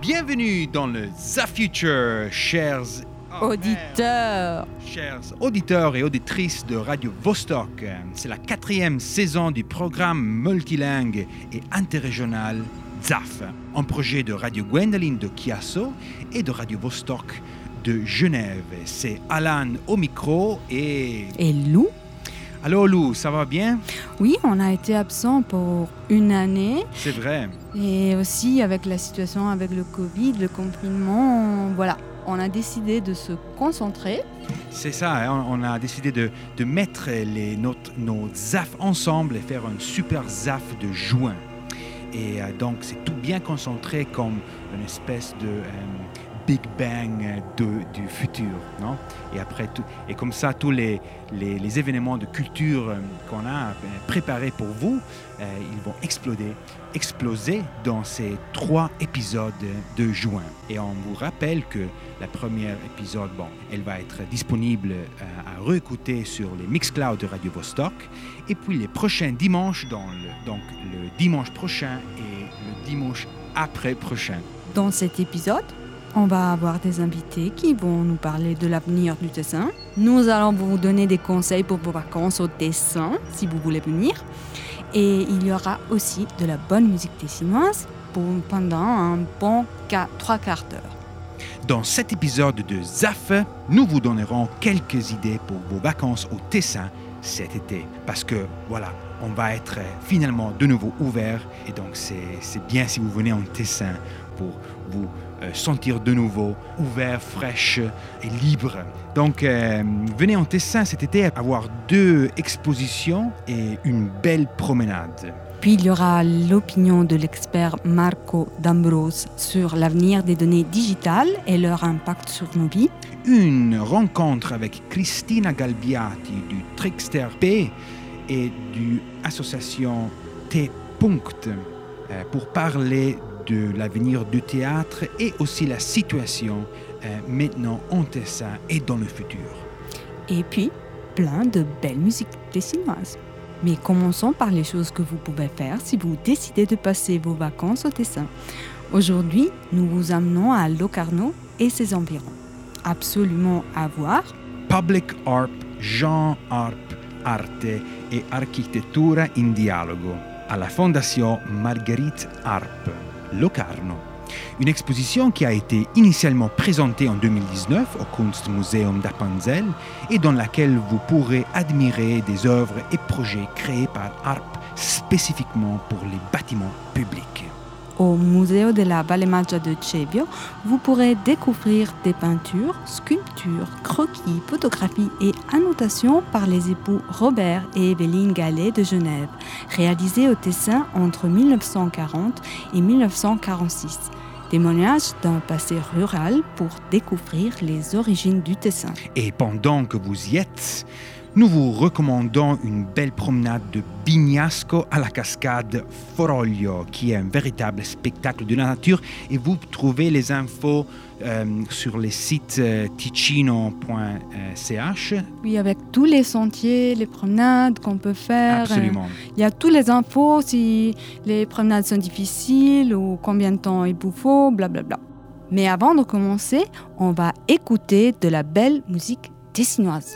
Bienvenue dans le The Future, chers Auditeurs. Chers auditeurs et auditrices de Radio Vostok, c'est la quatrième saison du programme multilingue et interrégional ZAF, un projet de Radio Gwendoline de Chiasso et de Radio Vostok de Genève. C'est Alan au micro et... Et Lou Allô Lou, ça va bien? Oui, on a été absent pour une année. C'est vrai. Et aussi avec la situation avec le Covid, le confinement, voilà, on a décidé de se concentrer. C'est ça, hein, on a décidé de, de mettre les, notre, nos ZAF ensemble et faire un super ZAF de juin. Et euh, donc, c'est tout bien concentré comme une espèce de euh, Big Bang du futur. Non? Et, après tout, et comme ça, tous les, les, événements de culture euh, qu'on a euh, préparés pour vous, euh, ils vont exploser, dans ces trois épisodes de juin. Et on vous rappelle que la première épisode, bon, elle va être disponible euh, à réécouter sur les Mixcloud de Radio Vostok. Et puis les prochains dimanches, donc le dimanche prochain et le dimanche après prochain. Dans cet épisode, on va avoir des invités qui vont nous parler de l'avenir du Tessin. Nous allons vous donner des conseils pour vos vacances au Tessin, si vous voulez venir. Et il y aura aussi de la bonne musique tessinoise pendant un bon trois quarts d'heure. Dans cet épisode de ZAF, nous vous donnerons quelques idées pour vos vacances au Tessin cet été. Parce que, voilà, on va être finalement de nouveau ouvert. Et donc, c'est bien si vous venez en Tessin pour vous sentir de nouveau ouvert, fraîche et libre. Donc, euh, venez en Tessin cet été avoir deux expositions et une belle promenade. Puis il y aura l'opinion de l'expert Marco D'Ambrose sur l'avenir des données digitales et leur impact sur nos vies. une rencontre avec Christina Galbiati du Trickster P et du association T. Euh, pour parler de l'avenir du théâtre et aussi la situation euh, maintenant en Tessin et dans le futur. Et puis, plein de belles musiques tessinoises. Mais commençons par les choses que vous pouvez faire si vous décidez de passer vos vacances au Tessin. Aujourd'hui, nous vous amenons à Locarno et ses environs. Absolument à voir. Public Art, Jean Arp, Arte et Architettura in Dialogo à la Fondation Marguerite Arp, Locarno. Une exposition qui a été initialement présentée en 2019 au Kunstmuseum d'Appenzell et dans laquelle vous pourrez admirer des œuvres et projets créés par Arp spécifiquement pour les bâtiments publics. Au Museo de la Valle Maggia de vous pourrez découvrir des peintures, sculptures, croquis, photographies et annotations par les époux Robert et Evelyne Gallet de Genève, réalisées au Tessin entre 1940 et 1946. Témoignage d'un passé rural pour découvrir les origines du Tessin. Et pendant que vous y êtes, nous vous recommandons une belle promenade de Bignasco à la cascade Foroglio, qui est un véritable spectacle de la nature. Et vous trouvez les infos euh, sur les sites euh, ticino.ch. Oui, avec tous les sentiers, les promenades qu'on peut faire. Absolument. Il y a toutes les infos si les promenades sont difficiles ou combien de temps il vous faut, blablabla. Mais avant de commencer, on va écouter de la belle musique tessinoise.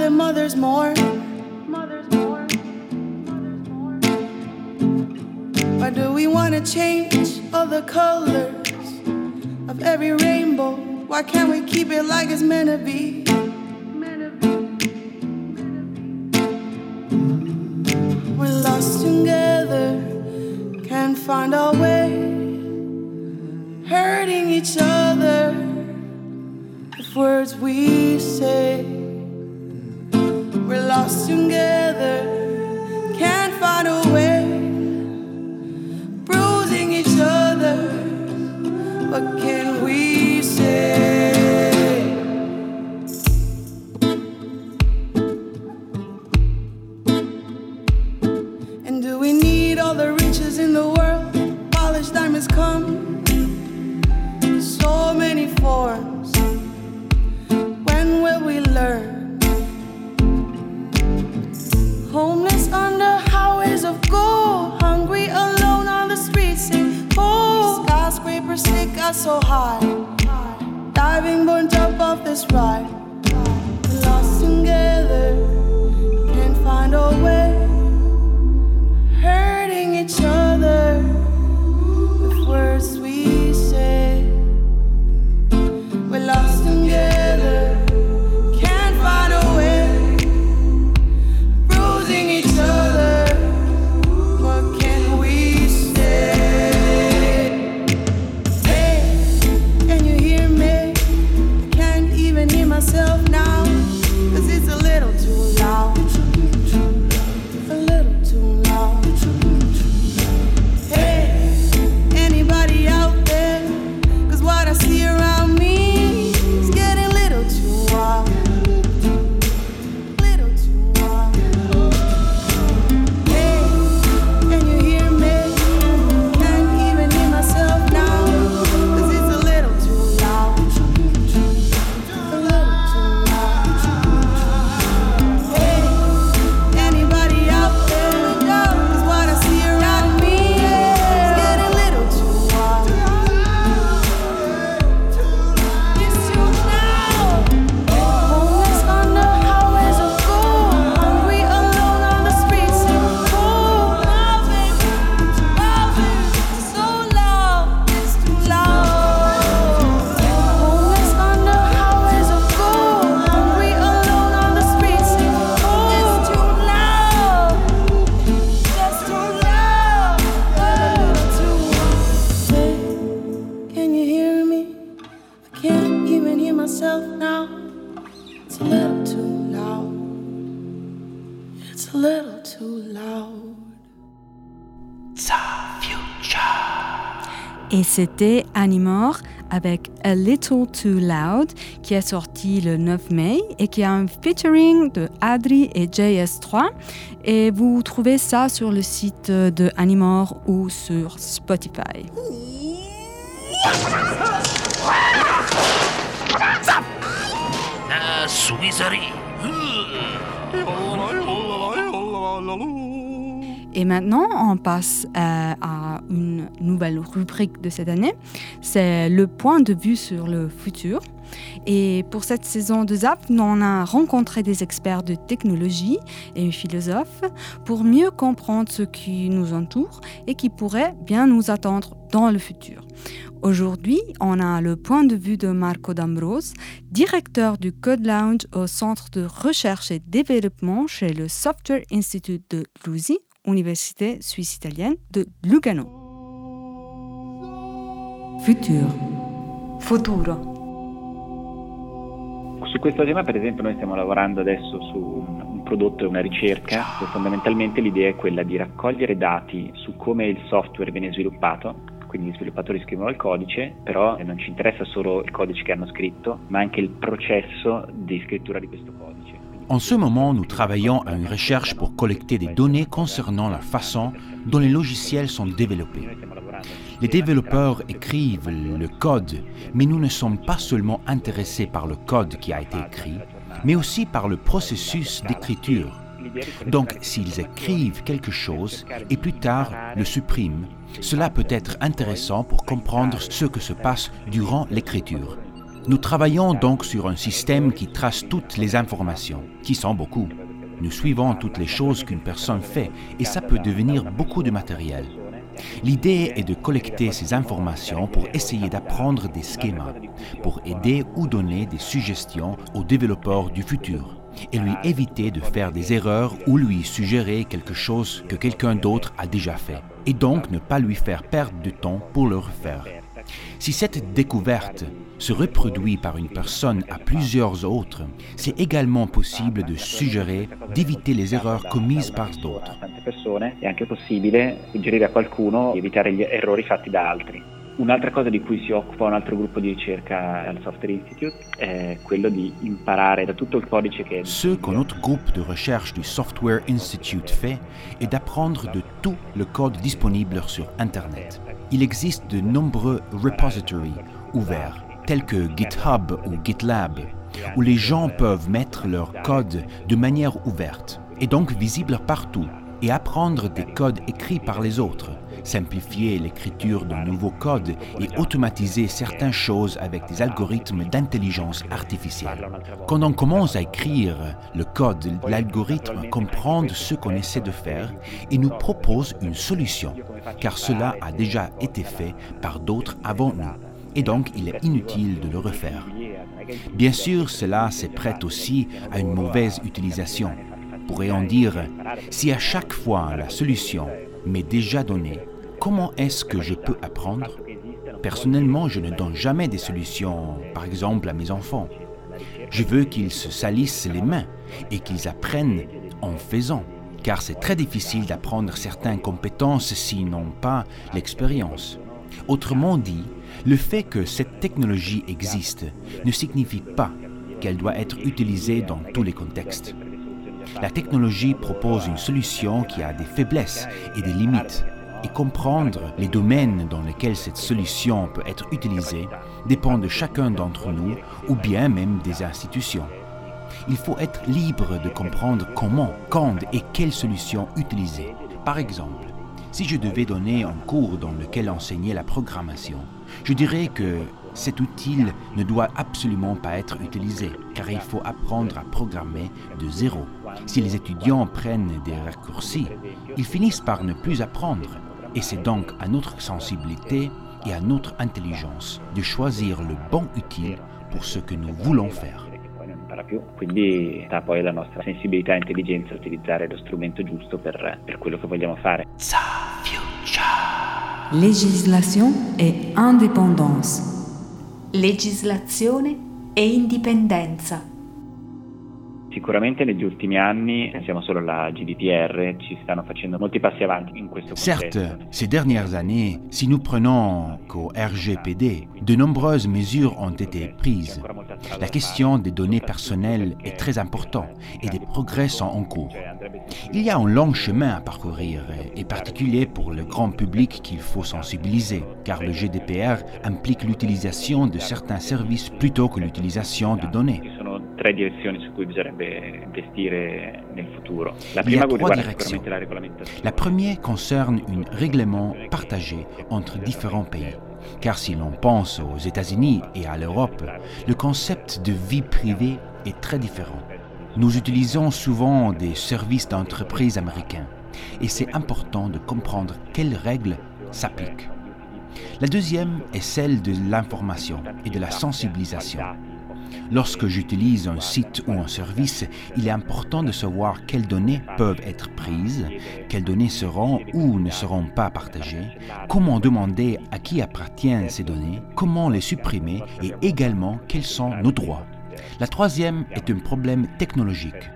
Their mothers more. Mothers mourn. Mothers mourn. Why do we want to change all the colors of every rainbow? Why can't we keep it like it's meant to be? We're lost together, can't find our way, hurting each other with words we say. Lost together, c'était Animor avec A Little Too Loud qui est sorti le 9 mai et qui a un featuring de Adri et JS3. Et vous trouvez ça sur le site de Animor ou sur Spotify. La. Et maintenant, on passe euh, à une nouvelle rubrique de cette année. C'est le point de vue sur le futur. Et pour cette saison de ZAP, on a rencontré des experts de technologie et philosophes pour mieux comprendre ce qui nous entoure et qui pourrait bien nous attendre dans le futur. Aujourd'hui, on a le point de vue de Marco D'Ambrose, directeur du Code Lounge au Centre de recherche et développement chez le Software Institute de Lusi, Université suisse-italienne de Lugano. Futur. Futuro. Su questo tema, per esempio, noi stiamo lavorando adesso su un, un prodotto e una ricerca dove fondamentalmente l'idea è quella di raccogliere dati su come il software viene sviluppato. Quindi gli sviluppatori scrivono il codice, però non ci interessa solo il codice che hanno scritto, ma anche il processo di scrittura di questo codice. En ce moment, nous travaillons à une recherche pour collecter des données concernant la façon dont les logiciels sont développés. Les développeurs écrivent le code, mais nous ne sommes pas seulement intéressés par le code qui a été écrit, mais aussi par le processus d'écriture. Donc, s'ils écrivent quelque chose et plus tard le suppriment, cela peut être intéressant pour comprendre ce que se passe durant l'écriture. Nous travaillons donc sur un système qui trace toutes les informations, qui sont beaucoup. Nous suivons toutes les choses qu'une personne fait et ça peut devenir beaucoup de matériel. L'idée est de collecter ces informations pour essayer d'apprendre des schémas, pour aider ou donner des suggestions aux développeurs du futur. et lui éviter de faire des erreurs ou lui suggérer quelque chose que quelqu'un d'autre a déjà fait, et donc ne pas lui faire perdre du temps pour le refaire. Si cette découverte se reproduit par une personne à plusieurs autres, c'est également possible de suggérer d'éviter les erreurs commises par d'autres. Un'altra cosa di cui si occupa un altro gruppo di ricerca al Software Institute è quello di imparare da tutto il codice che... Ce que notre groupe de recherche du Software Institute fait est d'apprendre de tout le code disponible sur Internet. Il existe de nombreux repositories ouverts, tels que GitHub ou GitLab, où les gens peuvent mettre leur code de manière ouverte et donc visible partout et apprendre des codes écrits par les autres, simplifier l'écriture de nouveaux codes et automatiser certaines choses avec des algorithmes d'intelligence artificielle. Quand on commence à écrire le code, l'algorithme comprend ce qu'on essaie de faire et nous propose une solution, car cela a déjà été fait par d'autres avant nous, et donc il est inutile de le refaire. Bien sûr, cela se prête aussi à une mauvaise utilisation. Pourrait-on dire, si à chaque fois la solution m'est déjà donnée, comment est-ce que je peux apprendre? Personnellement, je ne donne jamais des solutions, par exemple à mes enfants. Je veux qu'ils se salissent les mains et qu'ils apprennent en faisant, car c'est très difficile d'apprendre certaines compétences s'ils n'ont pas l'expérience. Autrement dit, le fait que cette technologie existe ne signifie pas qu'elle doit être utilisée dans tous les contextes. La technologie propose une solution qui a des faiblesses et des limites, et comprendre les domaines dans lesquels cette solution peut être utilisée dépend de chacun d'entre nous ou bien même des institutions. Il faut être libre de comprendre comment, quand et quelle solution utiliser. Par exemple, si je devais donner un cours dans lequel enseigner la programmation, je dirais que cet outil ne doit absolument pas être utilisé, car il faut apprendre à programmer de zéro. Si les étudiants prennent des raccourcis, ils finissent par ne plus apprendre, et c'est donc à notre sensibilité et à notre intelligence de choisir le bon outil pour ce que nous voulons faire. Législation et indépendance. Legislazione e indipendenza. Sicuramente negli ultimi anni, pensiamo solo alla GDPR, ci stanno facendo molti passi avanti in questo Certes, ces dernières années, si nous prenons qu'au RGPD, de nombreuses mesures ont été prises. La question des données personnelles est très importante et des progrès sont en cours. Il y a un long chemin à parcourir, et particulier pour le grand public qu'il faut sensibiliser, car le GDPR implique l'utilisation de certains services plutôt que l'utilisation de données. Tre direzioni su cui bisognerebbe investire nel futuro. La Il y a prima sicuramente. La première concerne un règlement partagé entre différents pays. Car si l'on pense aux États-Unis et à l'Europe, le concept de vie privée est très différent. Nous utilisons souvent des services d'entreprise américains et c'est important de comprendre quelles règles s'appliquent. La deuxième est celle de l'information et de la sensibilisation. Lorsque j'utilise un site ou un service, il est important de savoir quelles données peuvent être prises, quelles données seront ou ne seront pas partagées, comment demander à qui appartiennent ces données, comment les supprimer et également quels sont nos droits. La troisième est un problème technologique.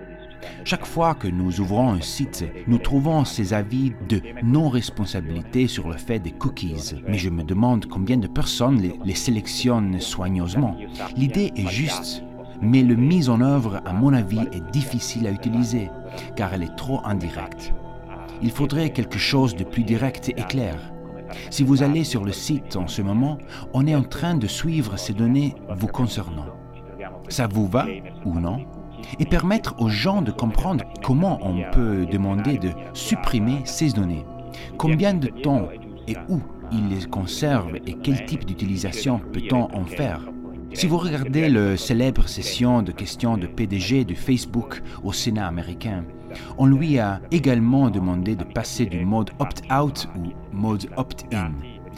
Chaque fois que nous ouvrons un site, nous trouvons ces avis de non-responsabilité sur le fait des cookies. Mais je me demande combien de personnes les, sélectionnent soigneusement. L'idée est juste, mais la mise en œuvre, à mon avis, est difficile à utiliser, car elle est trop indirecte. Il faudrait quelque chose de plus direct et clair. Si vous allez sur le site en ce moment, on est en train de suivre ces données vous concernant. Ça vous va ou non? Et permettre aux gens de comprendre comment on peut demander de supprimer ces données, combien de temps et où ils les conservent et quel type d'utilisation peut-on en faire? Si vous regardez le célèbre session de questions de PDG de Facebook au Sénat américain, on lui a également demandé de passer du mode opt-out ou mode opt-in.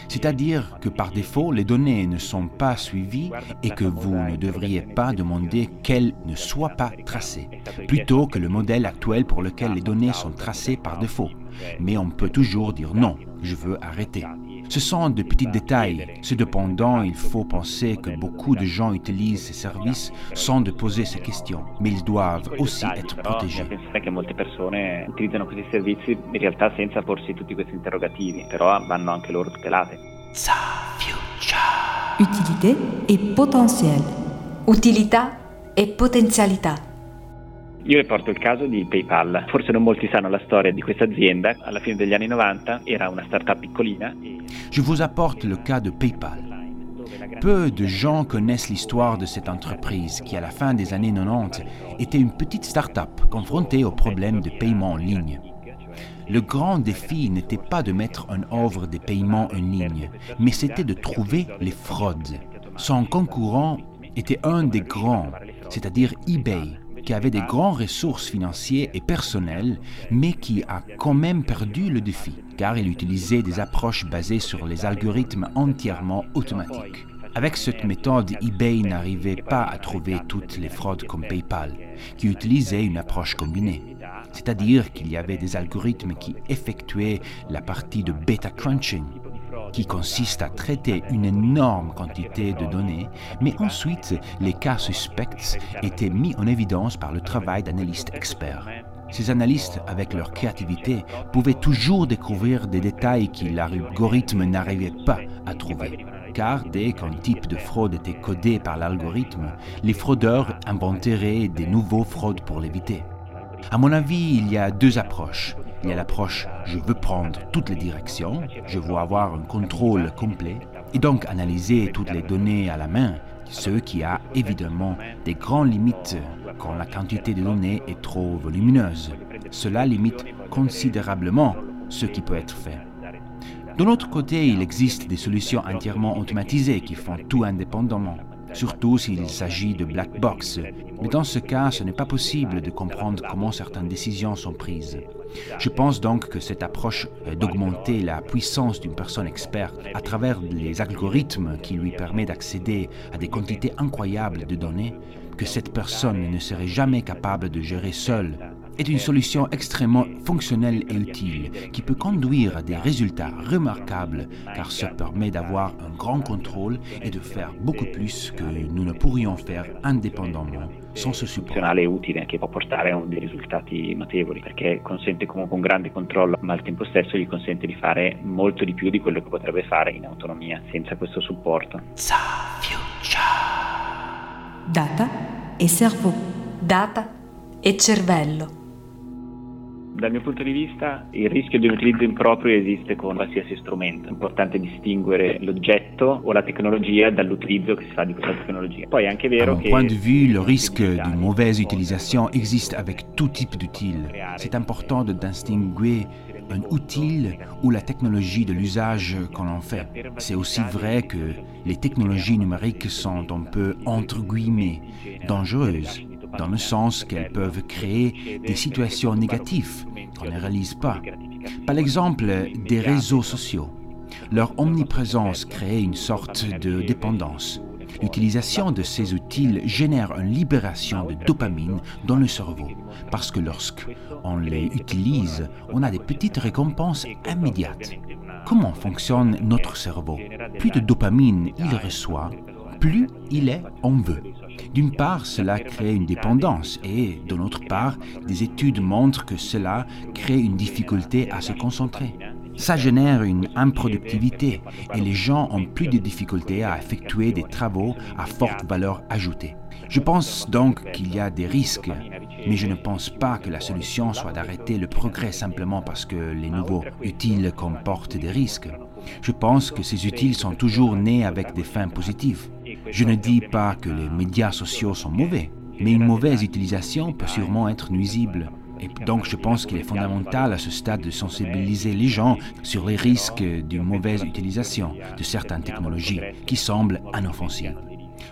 C'est-à-dire que par défaut, les données ne sont pas suivies et que vous ne devriez pas demander qu'elles ne soient pas tracées, plutôt que le modèle actuel pour lequel les données sont tracées par défaut. Mais on peut toujours dire non, je veux arrêter. Ce sont de petits détails. Cependant, il faut penser que beaucoup de gens utilisent ces services sans de poser ces questions, mais ils doivent aussi être protégés. Pensare che molte persone utilizzano questi servizi in realtà senza porsi tutti questi interrogativi, però vanno anche loro tutelate. Utilité et potentiel. Utilità e potenzialità. Caso PayPal. Forse non azienda. Alla fine degli anni 90 era una startup piccolina. Je vous apporte le cas de PayPal. Peu de gens connaissent l'histoire de cette entreprise qui, à la fin des années 90, était une petite start-up confrontée au problème de paiement en ligne. Le grand défi n'était pas de mettre en œuvre des paiements en ligne, mais c'était de trouver les fraudes. Son concurrent était un des grands, c'est-à-dire eBay, qui avait des grandes ressources financières et personnelles, mais qui a quand même perdu le défi, car il utilisait des approches basées sur les algorithmes entièrement automatiques. Avec cette méthode, eBay n'arrivait pas à trouver toutes les fraudes comme PayPal, qui utilisait une approche combinée. C'est-à-dire qu'il y avait des algorithmes qui effectuaient la partie de beta crunching, qui consiste à traiter une énorme quantité de données, mais ensuite les cas suspects étaient mis en évidence par le travail d'analystes experts. Ces analystes, avec leur créativité, pouvaient toujours découvrir des détails que l'algorithme n'arrivait pas à trouver. Car dès qu'un type de fraude était codé par l'algorithme, les fraudeurs inventeraient des nouveaux fraudes pour l'éviter. À mon avis, il y a deux approches. Y a l'approche je veux prendre toutes les directions, je veux avoir un contrôle complet, et donc analyser toutes les données à la main, ce qui a évidemment des grandes limites quand la quantité de données est trop volumineuse. Cela limite considérablement ce qui peut être fait. De l'autre côté, il existe des solutions entièrement automatisées qui font tout indépendamment, surtout s'il s'agit de black box. Mais dans ce cas, ce n'est pas possible de comprendre comment certaines décisions sont prises. Je pense donc que cette approche d'augmenter la puissance d'une personne experte à travers les algorithmes qui lui permet d'accéder à des quantités incroyables de données que cette personne ne serait jamais capable de gérer seule est une solution extrêmement fonctionnelle et utile qui peut conduire à des résultats remarquables car ça permet d'avoir un grand contrôle et de faire beaucoup plus que nous ne pourrions faire indépendamment sans ce support. funzionale e utile che può portare a dei risultati notevoli perché consente comunque un grande controllo ma al tempo stesso gli consente di fare molto di più di quello che potrebbe fare in autonomia senza questo supporto. Data et cerveau. Data e cervello. Dal mio punto di vista il rischio di un utilizzo improprio esiste con qualsiasi strumento, è importante distinguere l'oggetto o la tecnologia dall'utilizzo che si fa di questa tecnologia. Poi è anche À vero mon che point de vue, le risque d'une mauvaise utilisation existe avec tout type d'outils. C'est important de distinguer un outil ou la technologie de l'usage qu'on en fait. C'est aussi vrai que les technologies numériques sont un peu, entre guillemets, dangereuses, dans le sens qu'elles peuvent créer des situations négatives qu'on ne réalise pas. Par exemple, des réseaux sociaux. Leur omniprésence crée une sorte de dépendance. L'utilisation de ces outils génère une libération de dopamine dans le cerveau, parce que lorsque on les utilise, on a des petites récompenses immédiates. Comment fonctionne notre cerveau? Plus de dopamine il reçoit, plus il est en veut. D'une part, cela crée une dépendance et, de l'autre part, des études montrent que cela crée une difficulté à se concentrer. Ça génère une improductivité et les gens ont plus de difficultés à effectuer des travaux à forte valeur ajoutée. Je pense donc qu'il y a des risques, mais je ne pense pas que la solution soit d'arrêter le progrès simplement parce que les nouveaux utiles comportent des risques. Je pense que ces utiles sont toujours nés avec des fins positives. Je ne dis pas que les médias sociaux sont mauvais, mais une mauvaise utilisation peut sûrement être nuisible. Et donc je pense qu'il est fondamental à ce stade de sensibiliser les gens sur les risques d'une mauvaise utilisation de certaines technologies qui semblent inoffensives.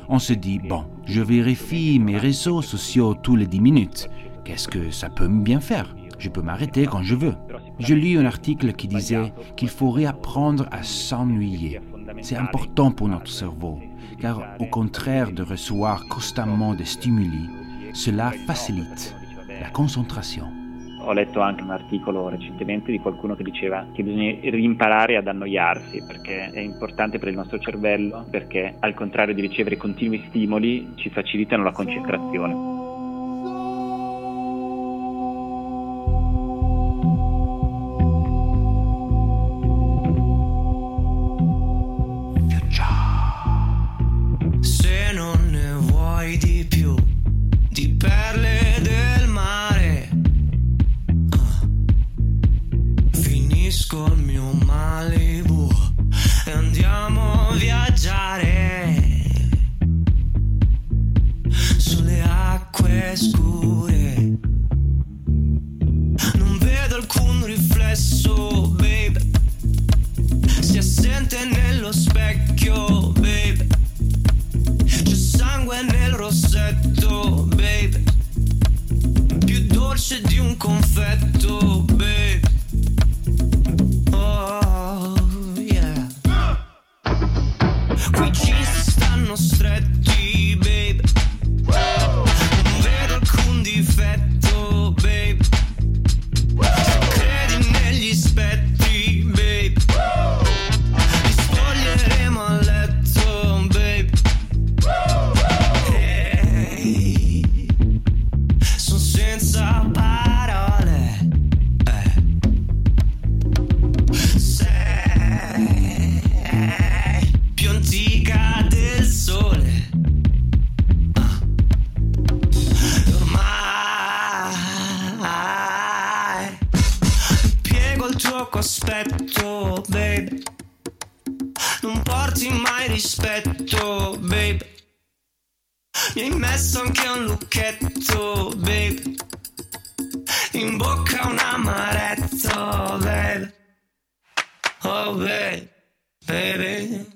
On se dit, bon, je vérifie mes réseaux sociaux tous les 10 minutes. Qu'est-ce que ça peut bien faire? Je peux m'arrêter quand je veux. Je lis un article qui disait qu'il faut réapprendre à s'ennuyer. C'est important pour notre cerveau, car au contraire de recevoir constamment des stimuli, cela facilite la concentration. Ho letto anche un articolo recentemente di qualcuno che diceva che bisogna rimparare ad annoiarsi perché è importante per il nostro cervello perché al contrario di ricevere continui stimoli ci facilitano la concentrazione. Tuo cospetto, babe. Non porti mai rispetto, babe. Mi hai messo anche un lucchetto, babe. In bocca un amaretto, babe. Oh, babe, baby.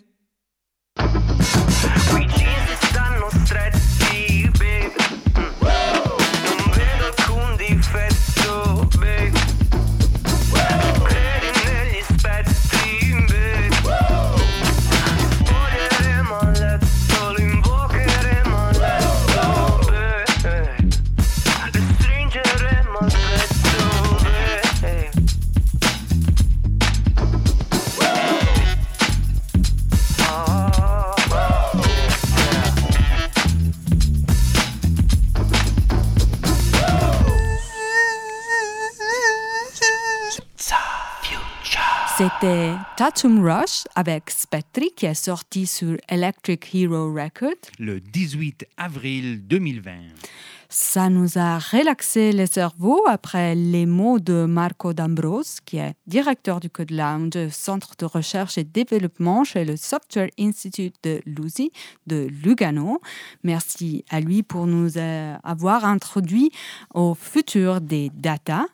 C'était Tatum Rush avec Spectri qui est sorti sur Electric Hero Records. Le 18 avril 2020. Ça nous a relaxé le cerveau après les mots de Marco D'Ambrose, qui est directeur du Code Lounge, centre de recherche et développement chez le Software Institute de Lucy de Lugano. Merci à lui pour nous euh, avoir introduit au futur des data.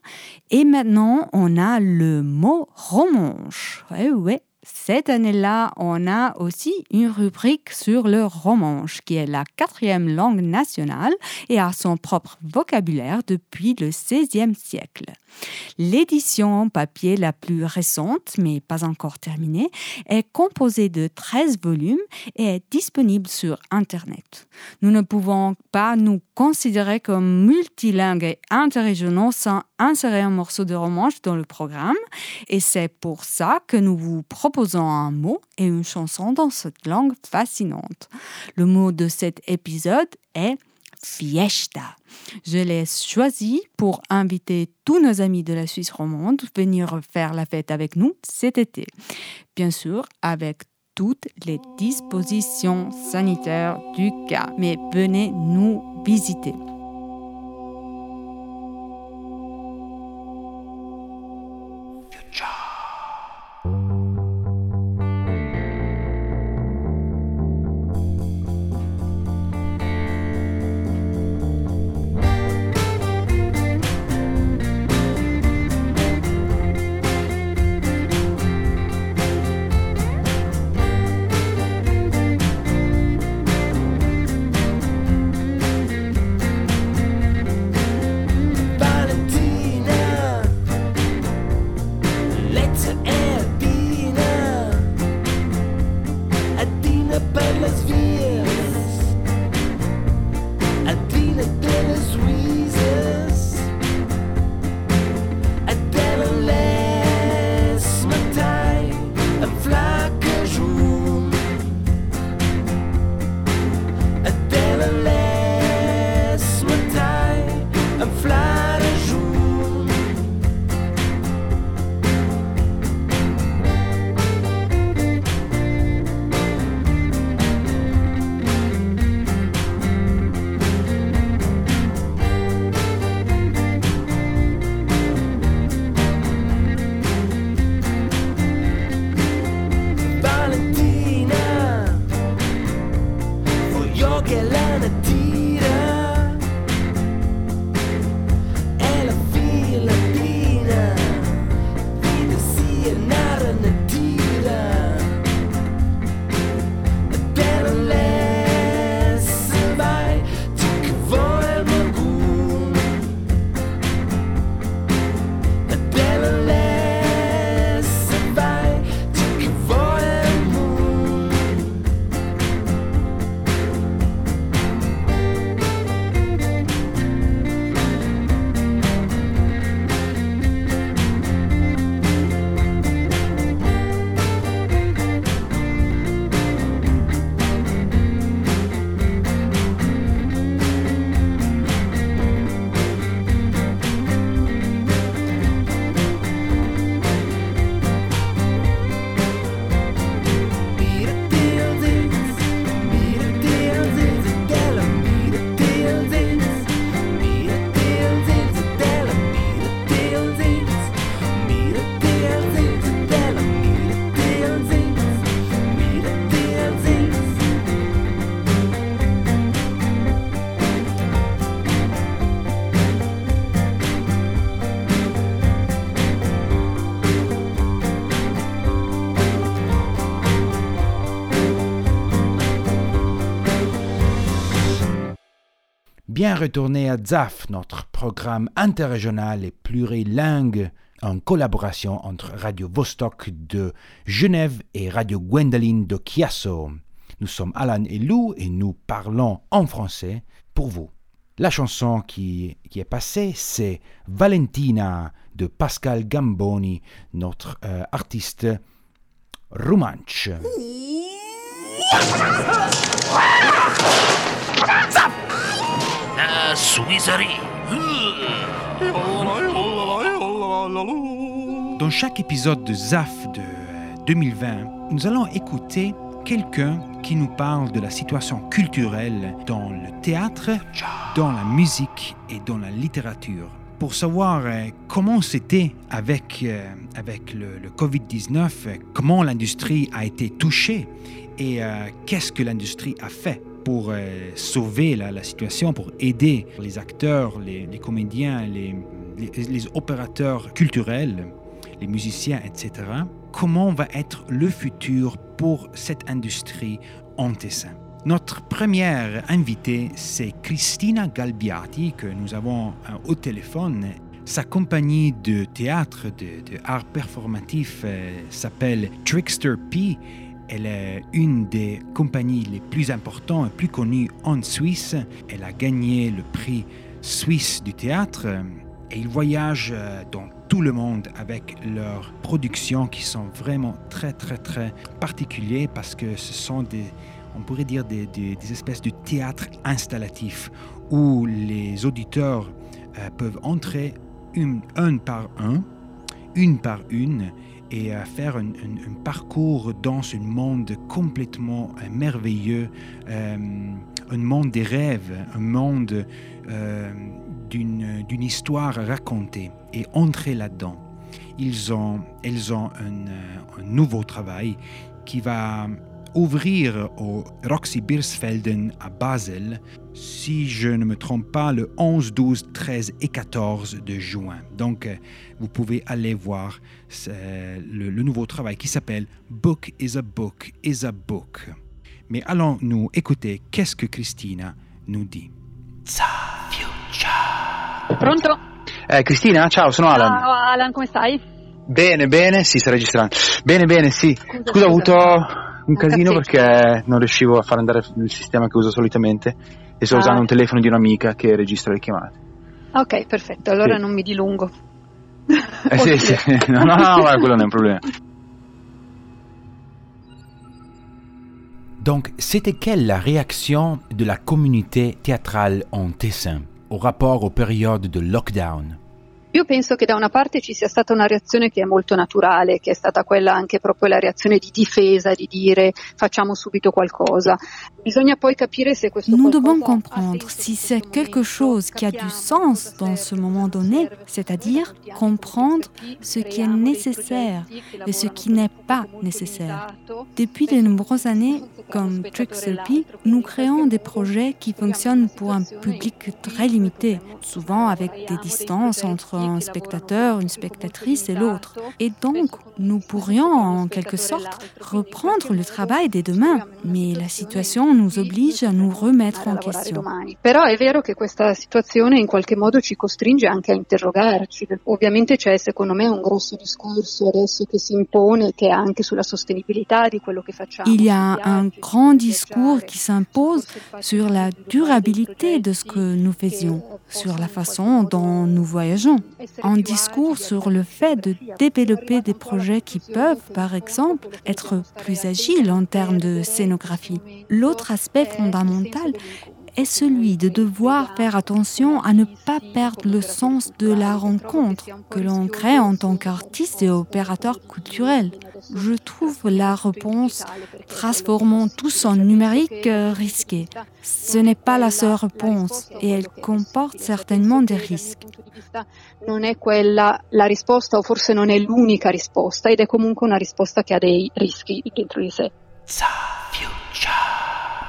Et maintenant, on a le mot romanche. Eh ouais. Cette année-là, on a aussi une rubrique sur le romanche, qui est la quatrième langue nationale et a son propre vocabulaire depuis le XVIe siècle. L'édition en papier la plus récente, mais pas encore terminée, est composée de 13 volumes et est disponible sur Internet. Nous ne pouvons pas nous considérer comme multilingues et interrégionaux sans insérer un morceau de romanche dans le programme, et c'est pour ça que nous vous proposons un mot et une chanson dans cette langue fascinante. Le mot de cet épisode est fiesta. Je l'ai choisi pour inviter tous nos amis de la Suisse romande à venir faire la fête avec nous cet été. Bien sûr, avec toutes les dispositions sanitaires du cas. Mais venez nous visiter. Bien retourné à ZAF, notre programme interrégional et plurilingue en collaboration entre Radio Vostok de Genève et Radio Gwendoline de Chiasso. Nous sommes Alan et Lou et nous parlons en français pour vous. La chanson qui, qui est passée, c'est Valentina de Pascal Gamboni, notre euh, artiste romanche. Dans chaque épisode de ZAF de 2020, nous allons écouter quelqu'un qui nous parle de la situation culturelle dans le théâtre, dans la musique et dans la littérature. Pour savoir euh, comment c'était avec, euh, avec le, le Covid-19, euh, comment l'industrie a été touchée et euh, qu'est-ce que l'industrie a fait pour euh, sauver la, situation, pour aider les acteurs, les, comédiens, les opérateurs culturels, les musiciens, etc. Comment va être le futur pour cette industrie en Tessin Notre première invitée, c'est Christina Galbiati, que nous avons euh, au téléphone. Sa compagnie de théâtre, de, de art performatif, euh, s'appelle Trickster P. Elle est une des compagnies les plus importantes et plus connues en Suisse. Elle a gagné le prix suisse du théâtre et ils voyagent euh, dans tout le monde avec leurs productions qui sont vraiment très très très particulières parce que ce sont des, on pourrait dire des, des- espèces de théâtre installatif où les auditeurs euh, peuvent entrer une, un par un, une par une, et euh, faire un, parcours dans un monde complètement euh, merveilleux, euh, un monde des rêves, un monde euh, d'une histoire racontée, et entrer là-dedans. Ils ont, elles ont un nouveau travail qui va ouvrir au Roxy Birsfelden à Basel, si je ne me trompe pas, le 11, 12, 13 et 14 de juin. Donc, euh, vous pouvez aller voir euh, le, le nouveau travail qui s'appelle Book is a Book is a Book. Mais allons-nous écouter qu'est-ce que Christina nous dit. Pronto? Eh, Cristina, ciao, sono Alan. Ciao Alan, come stai? Bene, bene, sì, sta registrando. Bene, bene, sì. Scusa, Scusa, ho avuto un casino perché non riuscivo a far andare il sistema che uso solitamente e sto Ah. usando un telefono di un'amica che registra le chiamate. Ok, perfetto, allora Sì. non mi dilungo. Eh sì, sì, no, no, no, guarda, quello non è un problema. Donc, c'était quelle la réaction de la communauté théâtrale en Tessin au rapport aux périodes de lockdown Io penso che da una parte ci sia stata una reazione che è molto naturale, che è stata quella anche proprio la reazione di difesa, di dire facciamo subito qualcosa. Bisogna poi capire se questo Nous devons comprendre si in c'est quelque chose qui a du sens dans ce moment donné, c'est-à-dire comprendre ce qui est nécessaire et ce qui n'est pas nécessaire. Depuis de nombreuses années, comme Trixel P, nous créons des projets qui fonctionnent pour un public très limité, souvent avec des distances entre un spectateur, une spectatrice et l'autre. Et donc, nous pourrions en quelque sorte reprendre le travail dès demain, mais la situation nous oblige à nous remettre en question. Però è vero che questa situazione in qualche modo ci costringe anche a interrogarci. Ovviamente c'è secondo me un grosso discorso adesso che si impone che è anche sulla sostenibilità di quello che facciamo. Il y a un grand discours qui s'impose sur la durabilité de ce que nous faisions, sur la façon dont nous voyageons. Un discours sur le fait de développer des projets qui peuvent, par exemple, être plus agiles en termes de scénographie. L'autre aspect fondamental est celui de devoir faire attention à ne pas perdre le sens de la rencontre que l'on crée en tant qu'artiste et opérateur culturel. Je trouve la réponse transformons tous en numérique euh, risqué. Ce n'est pas la seule réponse et elle comporte certainement des risques. non è quella la risposta o forse non è l'unica risposta ed è comunque una risposta che ha dei rischi dentro di sé.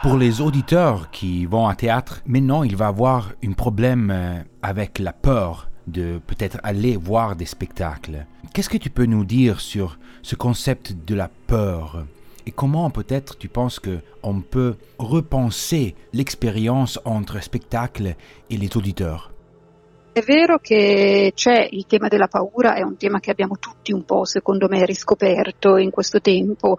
Pour les auditeurs qui vont à théâtre, maintenant il va avoir un problème euh, avec la peur de peut-être aller voir des spectacles. Qu'est-ce que tu peux nous dire sur ce concept de la peur? Et comment peut-être tu penses que on peut repenser l'expérience entre spectacle et les auditeurs? È vero che c'è il tema della paura, è un tema che abbiamo tutti un po', secondo me, riscoperto in questo tempo.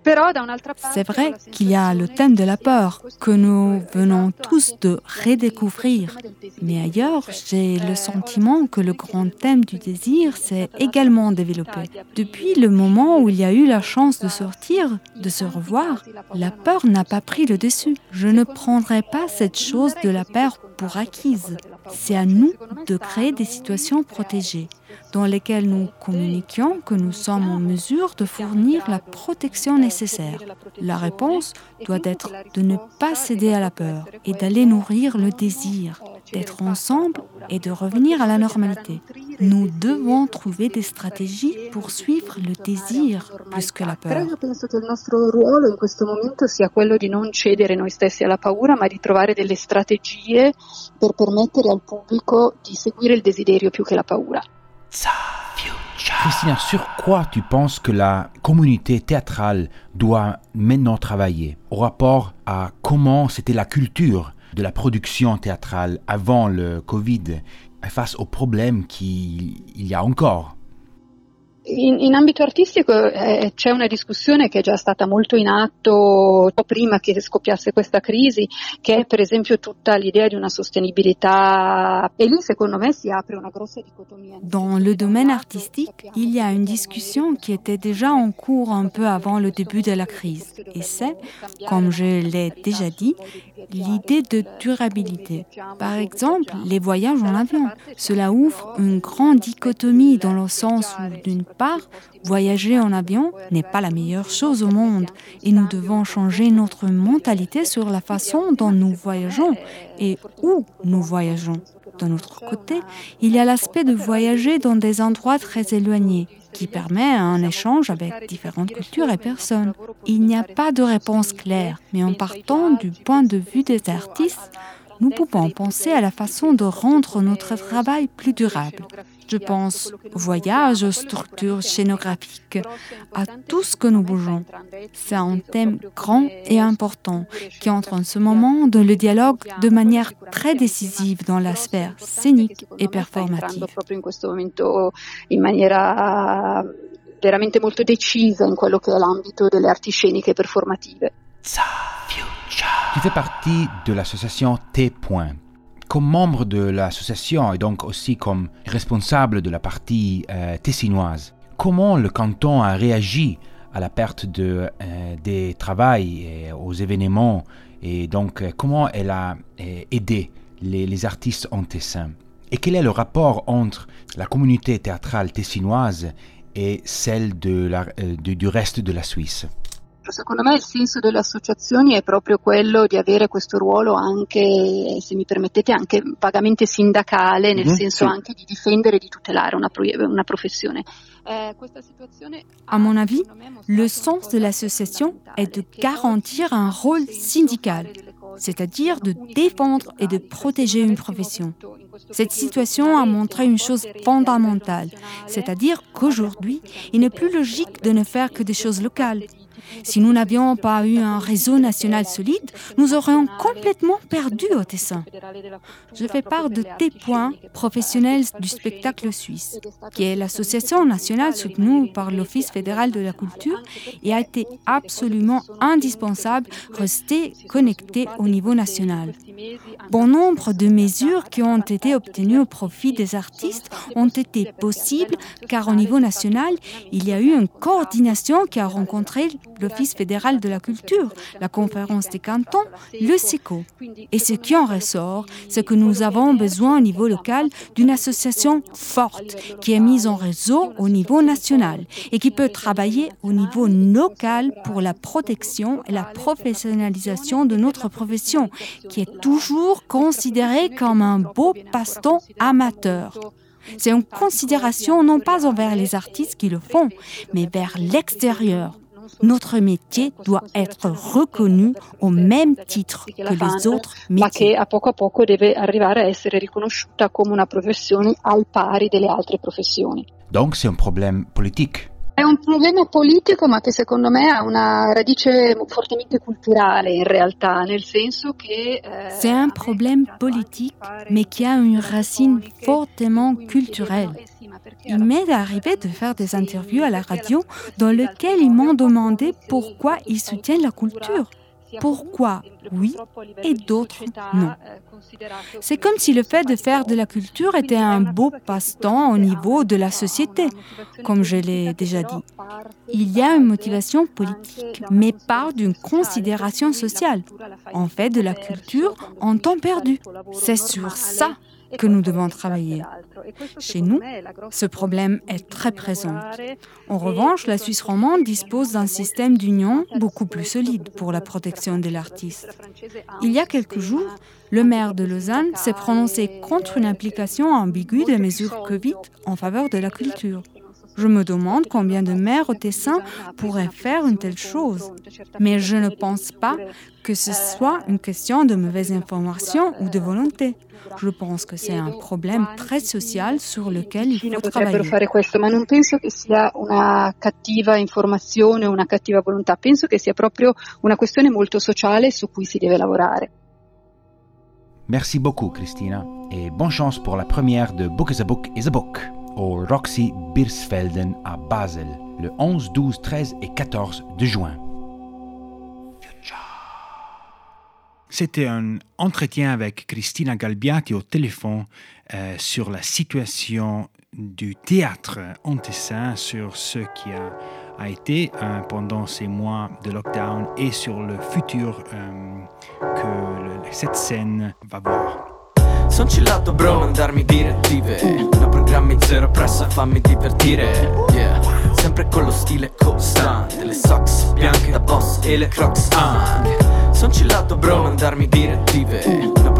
Però da un'altra parte C'est vrai qu'il y a le thème de la peur que nous venons tous de redécouvrir. Mais ailleurs, j'ai le sentiment que le grand thème du désir s'est également développé. Depuis le moment où il y a eu la chance de sortir, de se revoir, la peur n'a pas pris le dessus. Je ne prendrai pas cette chose de la peur pour acquise. C'est à nous de créer des situations protégées dans lesquelles nous communiquions que nous sommes en mesure de fournir la protection nécessaire. La réponse doit être de ne pas céder à la peur et d'aller nourrir le désir, d'être ensemble et de revenir à la normalité. Nous devons trouver des stratégies pour suivre le désir plus que la peur. io penso che il nostro ruolo in questo momento sia quello di non cedere noi stessi alla paura, ma di trovare delle strategie per permettere al pubblico di seguire il desiderio più che la paura. Christina, sur quoi tu penses que la communauté théâtrale doit maintenant travailler? Au rapport à comment c'était la culture de la production théâtrale avant le Covid face aux problèmes qu'il il y a encore In, in ambito artistico eh, c'è una discussione che è già stata molto in atto prima che scoppiasse questa crisi, che è per esempio tutta l'idea di una sostenibilità e lì secondo me si apre una grossa dicotomia. Dans le domaine artistique, il y a une discussion qui était déjà en cours un peu avant le début de la crise. Et c'est, comme je l'ai déjà dit, l'idée de durabilité. Par exemple, les voyages en avion. Cela ouvre une grande dichotomie dans le sens où, d'une part, voyager en avion n'est pas la meilleure chose au monde et nous devons changer notre mentalité sur la façon dont nous voyageons et où nous voyageons. D'un autre côté, il y a l'aspect de voyager dans des endroits très éloignés qui permet un échange avec différentes cultures et personnes. Il n'y a pas de réponse claire, mais en partant du point de vue des artistes, nous pouvons penser à la façon de rendre notre travail plus durable. Je pense au voyage, aux structures scénographiques, à tout ce que nous bougeons. C'est un thème grand et important qui entre en ce moment dans le dialogue de manière très décisive dans la sphère scénique et performative. proprio in questo momento in maniera veramente molto decisa in quello che è l'ambito delle arti sceniche performative. Tu fais partie de l'association T-Point. Comme membre de l'association et donc aussi comme responsable de la partie euh, tessinoise, comment le canton a réagi à la perte euh, des travails et aux événements et donc euh, comment elle a euh, aidé les, artistes en Tessin Et quel est le rapport entre la communauté théâtrale tessinoise et celle euh, du reste de la Suisse? Secondo me il senso delle associazioni è proprio quello di avere questo ruolo anche, se mi permettete, anche vagamente sindacale, nel Mhm, senso sì. anche di difendere e di tutelare una, pro- una professione. Eh, À mon avis, le sens de l'association est de garantir un rôle syndical, c'est-à-dire de défendre et de protéger une profession. Cette situation a montré une chose fondamentale, c'est-à-dire qu'aujourd'hui, il n'est plus logique de ne faire que des choses locales. Si nous n'avions pas eu un réseau national solide, nous aurions complètement perdu au Tessin. Je fais part de T-Point professionnels du spectacle suisse, qui est l'association nationale soutenue par l'Office fédéral de la culture et a été absolument indispensable rester connecté au niveau national. Bon nombre de mesures qui ont été obtenues au profit des artistes ont été possibles car au niveau national, il y a eu une coordination qui a rencontré l'Office fédéral de la culture, la conférence des cantons, le SECO. Et ce qui en ressort, c'est que nous avons besoin au niveau local d'une association forte qui est mise en réseau au niveau national et qui peut travailler au niveau local pour la protection et la professionnalisation de notre profession, qui est toujours considérée comme un beau passe-temps amateur. C'est une considération non pas envers les artistes qui le font, mais vers l'extérieur. Notre métier doit être reconnu au même titre que les autres ma métiers. che a poco a poco deve arrivare a essere riconosciuta come una professione al pari delle altre professioni. Donc c'est un problème politique. È un problema politico ma che secondo me ha una radice fortemente culturale in realtà, nel senso che... Eh, C'est un problème politique mais qui a une racine fortement culturelle. Il m'est arrivé de faire des interviews à la radio dans lesquelles ils m'ont demandé pourquoi ils soutiennent la culture. Pourquoi oui et d'autres non? C'est comme si le fait de faire de la culture était un beau passe-temps au niveau de la société, comme je l'ai déjà dit. Il y a une motivation politique, mais pas d'une considération sociale. On fait de la culture en temps perdu. C'est sur ça que nous devons travailler. Chez nous, ce problème est très présent. En revanche, la Suisse romande dispose d'un système d'union beaucoup plus solide pour la protection de l'artiste. Il y a quelques jours, le maire de Lausanne s'est prononcé contre une implication ambiguë des mesures Covid en faveur de la culture. Je me demande combien de maires au Tessin pourraient faire une telle chose. Mais je ne pense pas que ce soit une question de mauvaise information ou de volonté. Je pense que c'est un problème très social sur lequel il faut travailler. fare questo, ma non penso che sia una cattiva informazione o una cattiva volontà, penso che sia proprio una questione molto sociale su cui si deve lavorare. Merci beaucoup, Christina, et bonne chance pour la première de Book is a Book is a Book au Roxy Birsfelden à Basel le 11, 12, 13 et 14 de juin. C'était un entretien avec Christina Galbiati au téléphone euh, sur la situation du théâtre en Tessin, sur ce qui a, été euh, pendant ces mois de lockdown et sur le futur euh, que cette scène va voir. Son chillato bro, non darmi direttive. No programmi zero pressa, fammi divertire. Yeah. Sempre con lo stile costante Le socks bianche da boss e le crocs. Anche Son chillato bro, non darmi direttive. No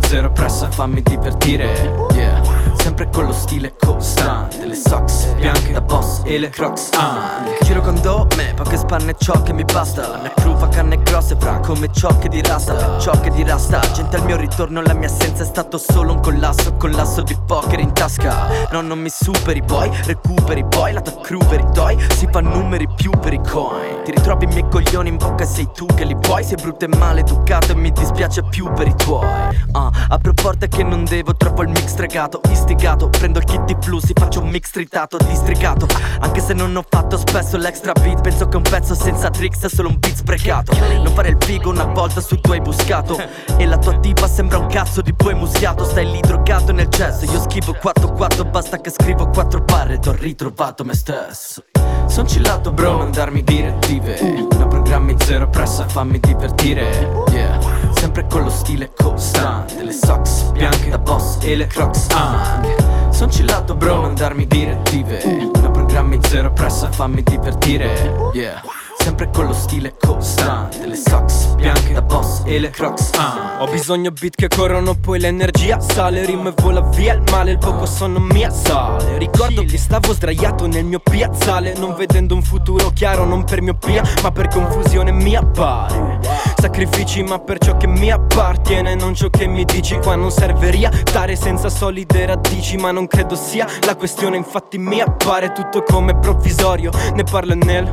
zero pressa, fammi divertire Yeah. Sempre con lo stile costante Le socks bianche da boss e le crocs anche. Giro con me, poche spanne ciò che mi basta. La mia crew fa canne grosse fra come ciò che di rasta Per ciò che di rasta Gente al mio ritorno la mia assenza è stato solo un collasso Collasso di poker in tasca. No non mi superi poi Recuperi poi La tua crew per i tuoi Si fa numeri più per i coin Ti ritrovi i miei coglioni in bocca e sei tu che li puoi Sei brutto e maleducato e mi dispiace più per i tuoi. Ah, apro porte che non devo Trovo il mix stregato, istigato. Prendo il kit di flussi, faccio un mix tritato Districato, anche se non ho fatto spesso l'extra beat Penso che un pezzo senza tricks è solo un beat sprecato. Non fare il figo una volta su due hai buscato. E la tua tipa sembra un cazzo di bue muschiato. Stai lì drogato nel jazz Io schivo 4-4, basta che scrivo 4 barre Ed ho ritrovato me stesso Son chillato bro, non darmi direttive. No programmi zero pressa, fammi divertire Yeah. Sempre con lo stile costante Le socks bianche da boss e le crocs anche. Son chillato bro, non darmi direttive. No programmi zero pressa, fammi divertire Yeah Sempre con lo stile costante. Le socks bianche da boss e le crocs. Anche Ho bisogno beat che corrono poi l'energia sale. Rima e vola via il male, il poco sonno mi assale Ricordo che stavo sdraiato nel mio piazzale Non vedendo un futuro chiaro, non per miopia Ma per confusione mi appare Sacrifici ma per ciò che mi appartiene Non ciò che mi dici. Qua non serve riattare Senza solide radici ma non credo sia La questione. Infatti mi appare tutto come provvisorio. Ne parlo nel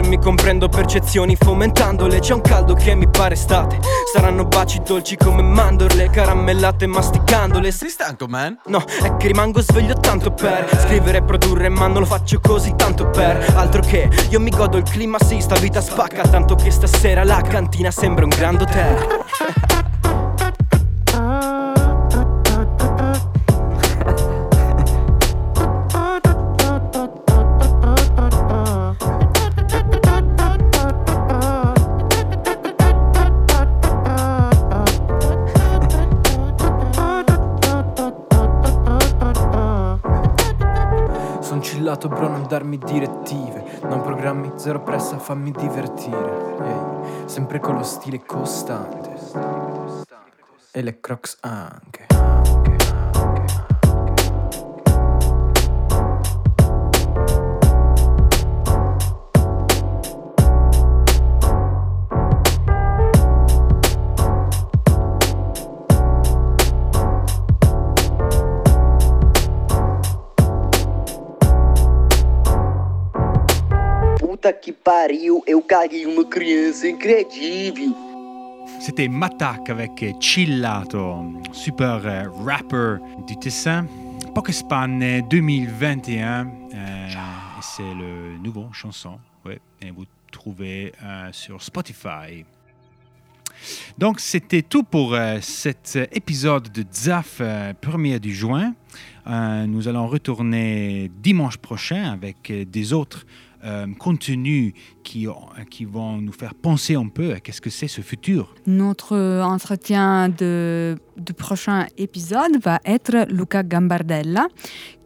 Descrivermi comprendo percezioni fomentandole. C'è un caldo che mi pare estate. Saranno baci dolci come mandorle Caramellate masticandole. Sei stanco man? No, è che rimango sveglio tanto per Scrivere e produrre ma non lo faccio così tanto per Altro che io mi godo il clima sì sta vita spacca Tanto che stasera la cantina sembra un grand hotel Chillato bro non darmi direttive. Non programmi, zero pressa, fammi divertire. Ehi, Sempre con lo stile costante. E le crocs anche pariu, eu caguei uma criança. C'était Matak avec Chillato, super euh, rapper du Tessin. Pokespan 2021. euh, c'est le nouveau chanson. Ouais, et vous trouvez euh, sur Spotify. Donc, c'était tout pour cet épisode de ZAF euh, 1er du juin. Nous allons retourner dimanche prochain avec des autres euh, contenus qui, qui vont nous faire penser un peu à qu'est-ce que c'est ce futur. Notre entretien de, du prochain épisode va être Luca Gambardella,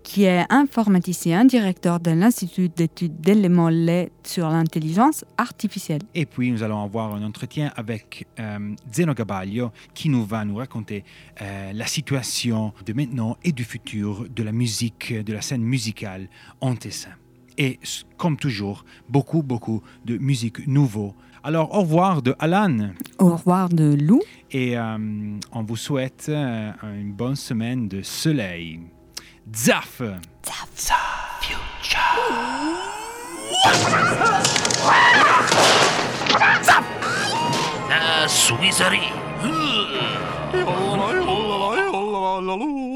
qui est informaticien, directeur de l'Institut d'études delle Molle sur l'intelligence artificielle. Et puis, nous allons avoir un entretien avec euh, Zeno Gabaglio qui nous va nous raconter euh, la situation de maintenant et du futur de la musique, de la scène musicale en Tessin. Et comme toujours, beaucoup, beaucoup de musique nouveau. Alors, au revoir de Alan. Au revoir de Lou. Et euh, on vous souhaite euh, une bonne semaine de soleil. Zaf! La yalla la la la.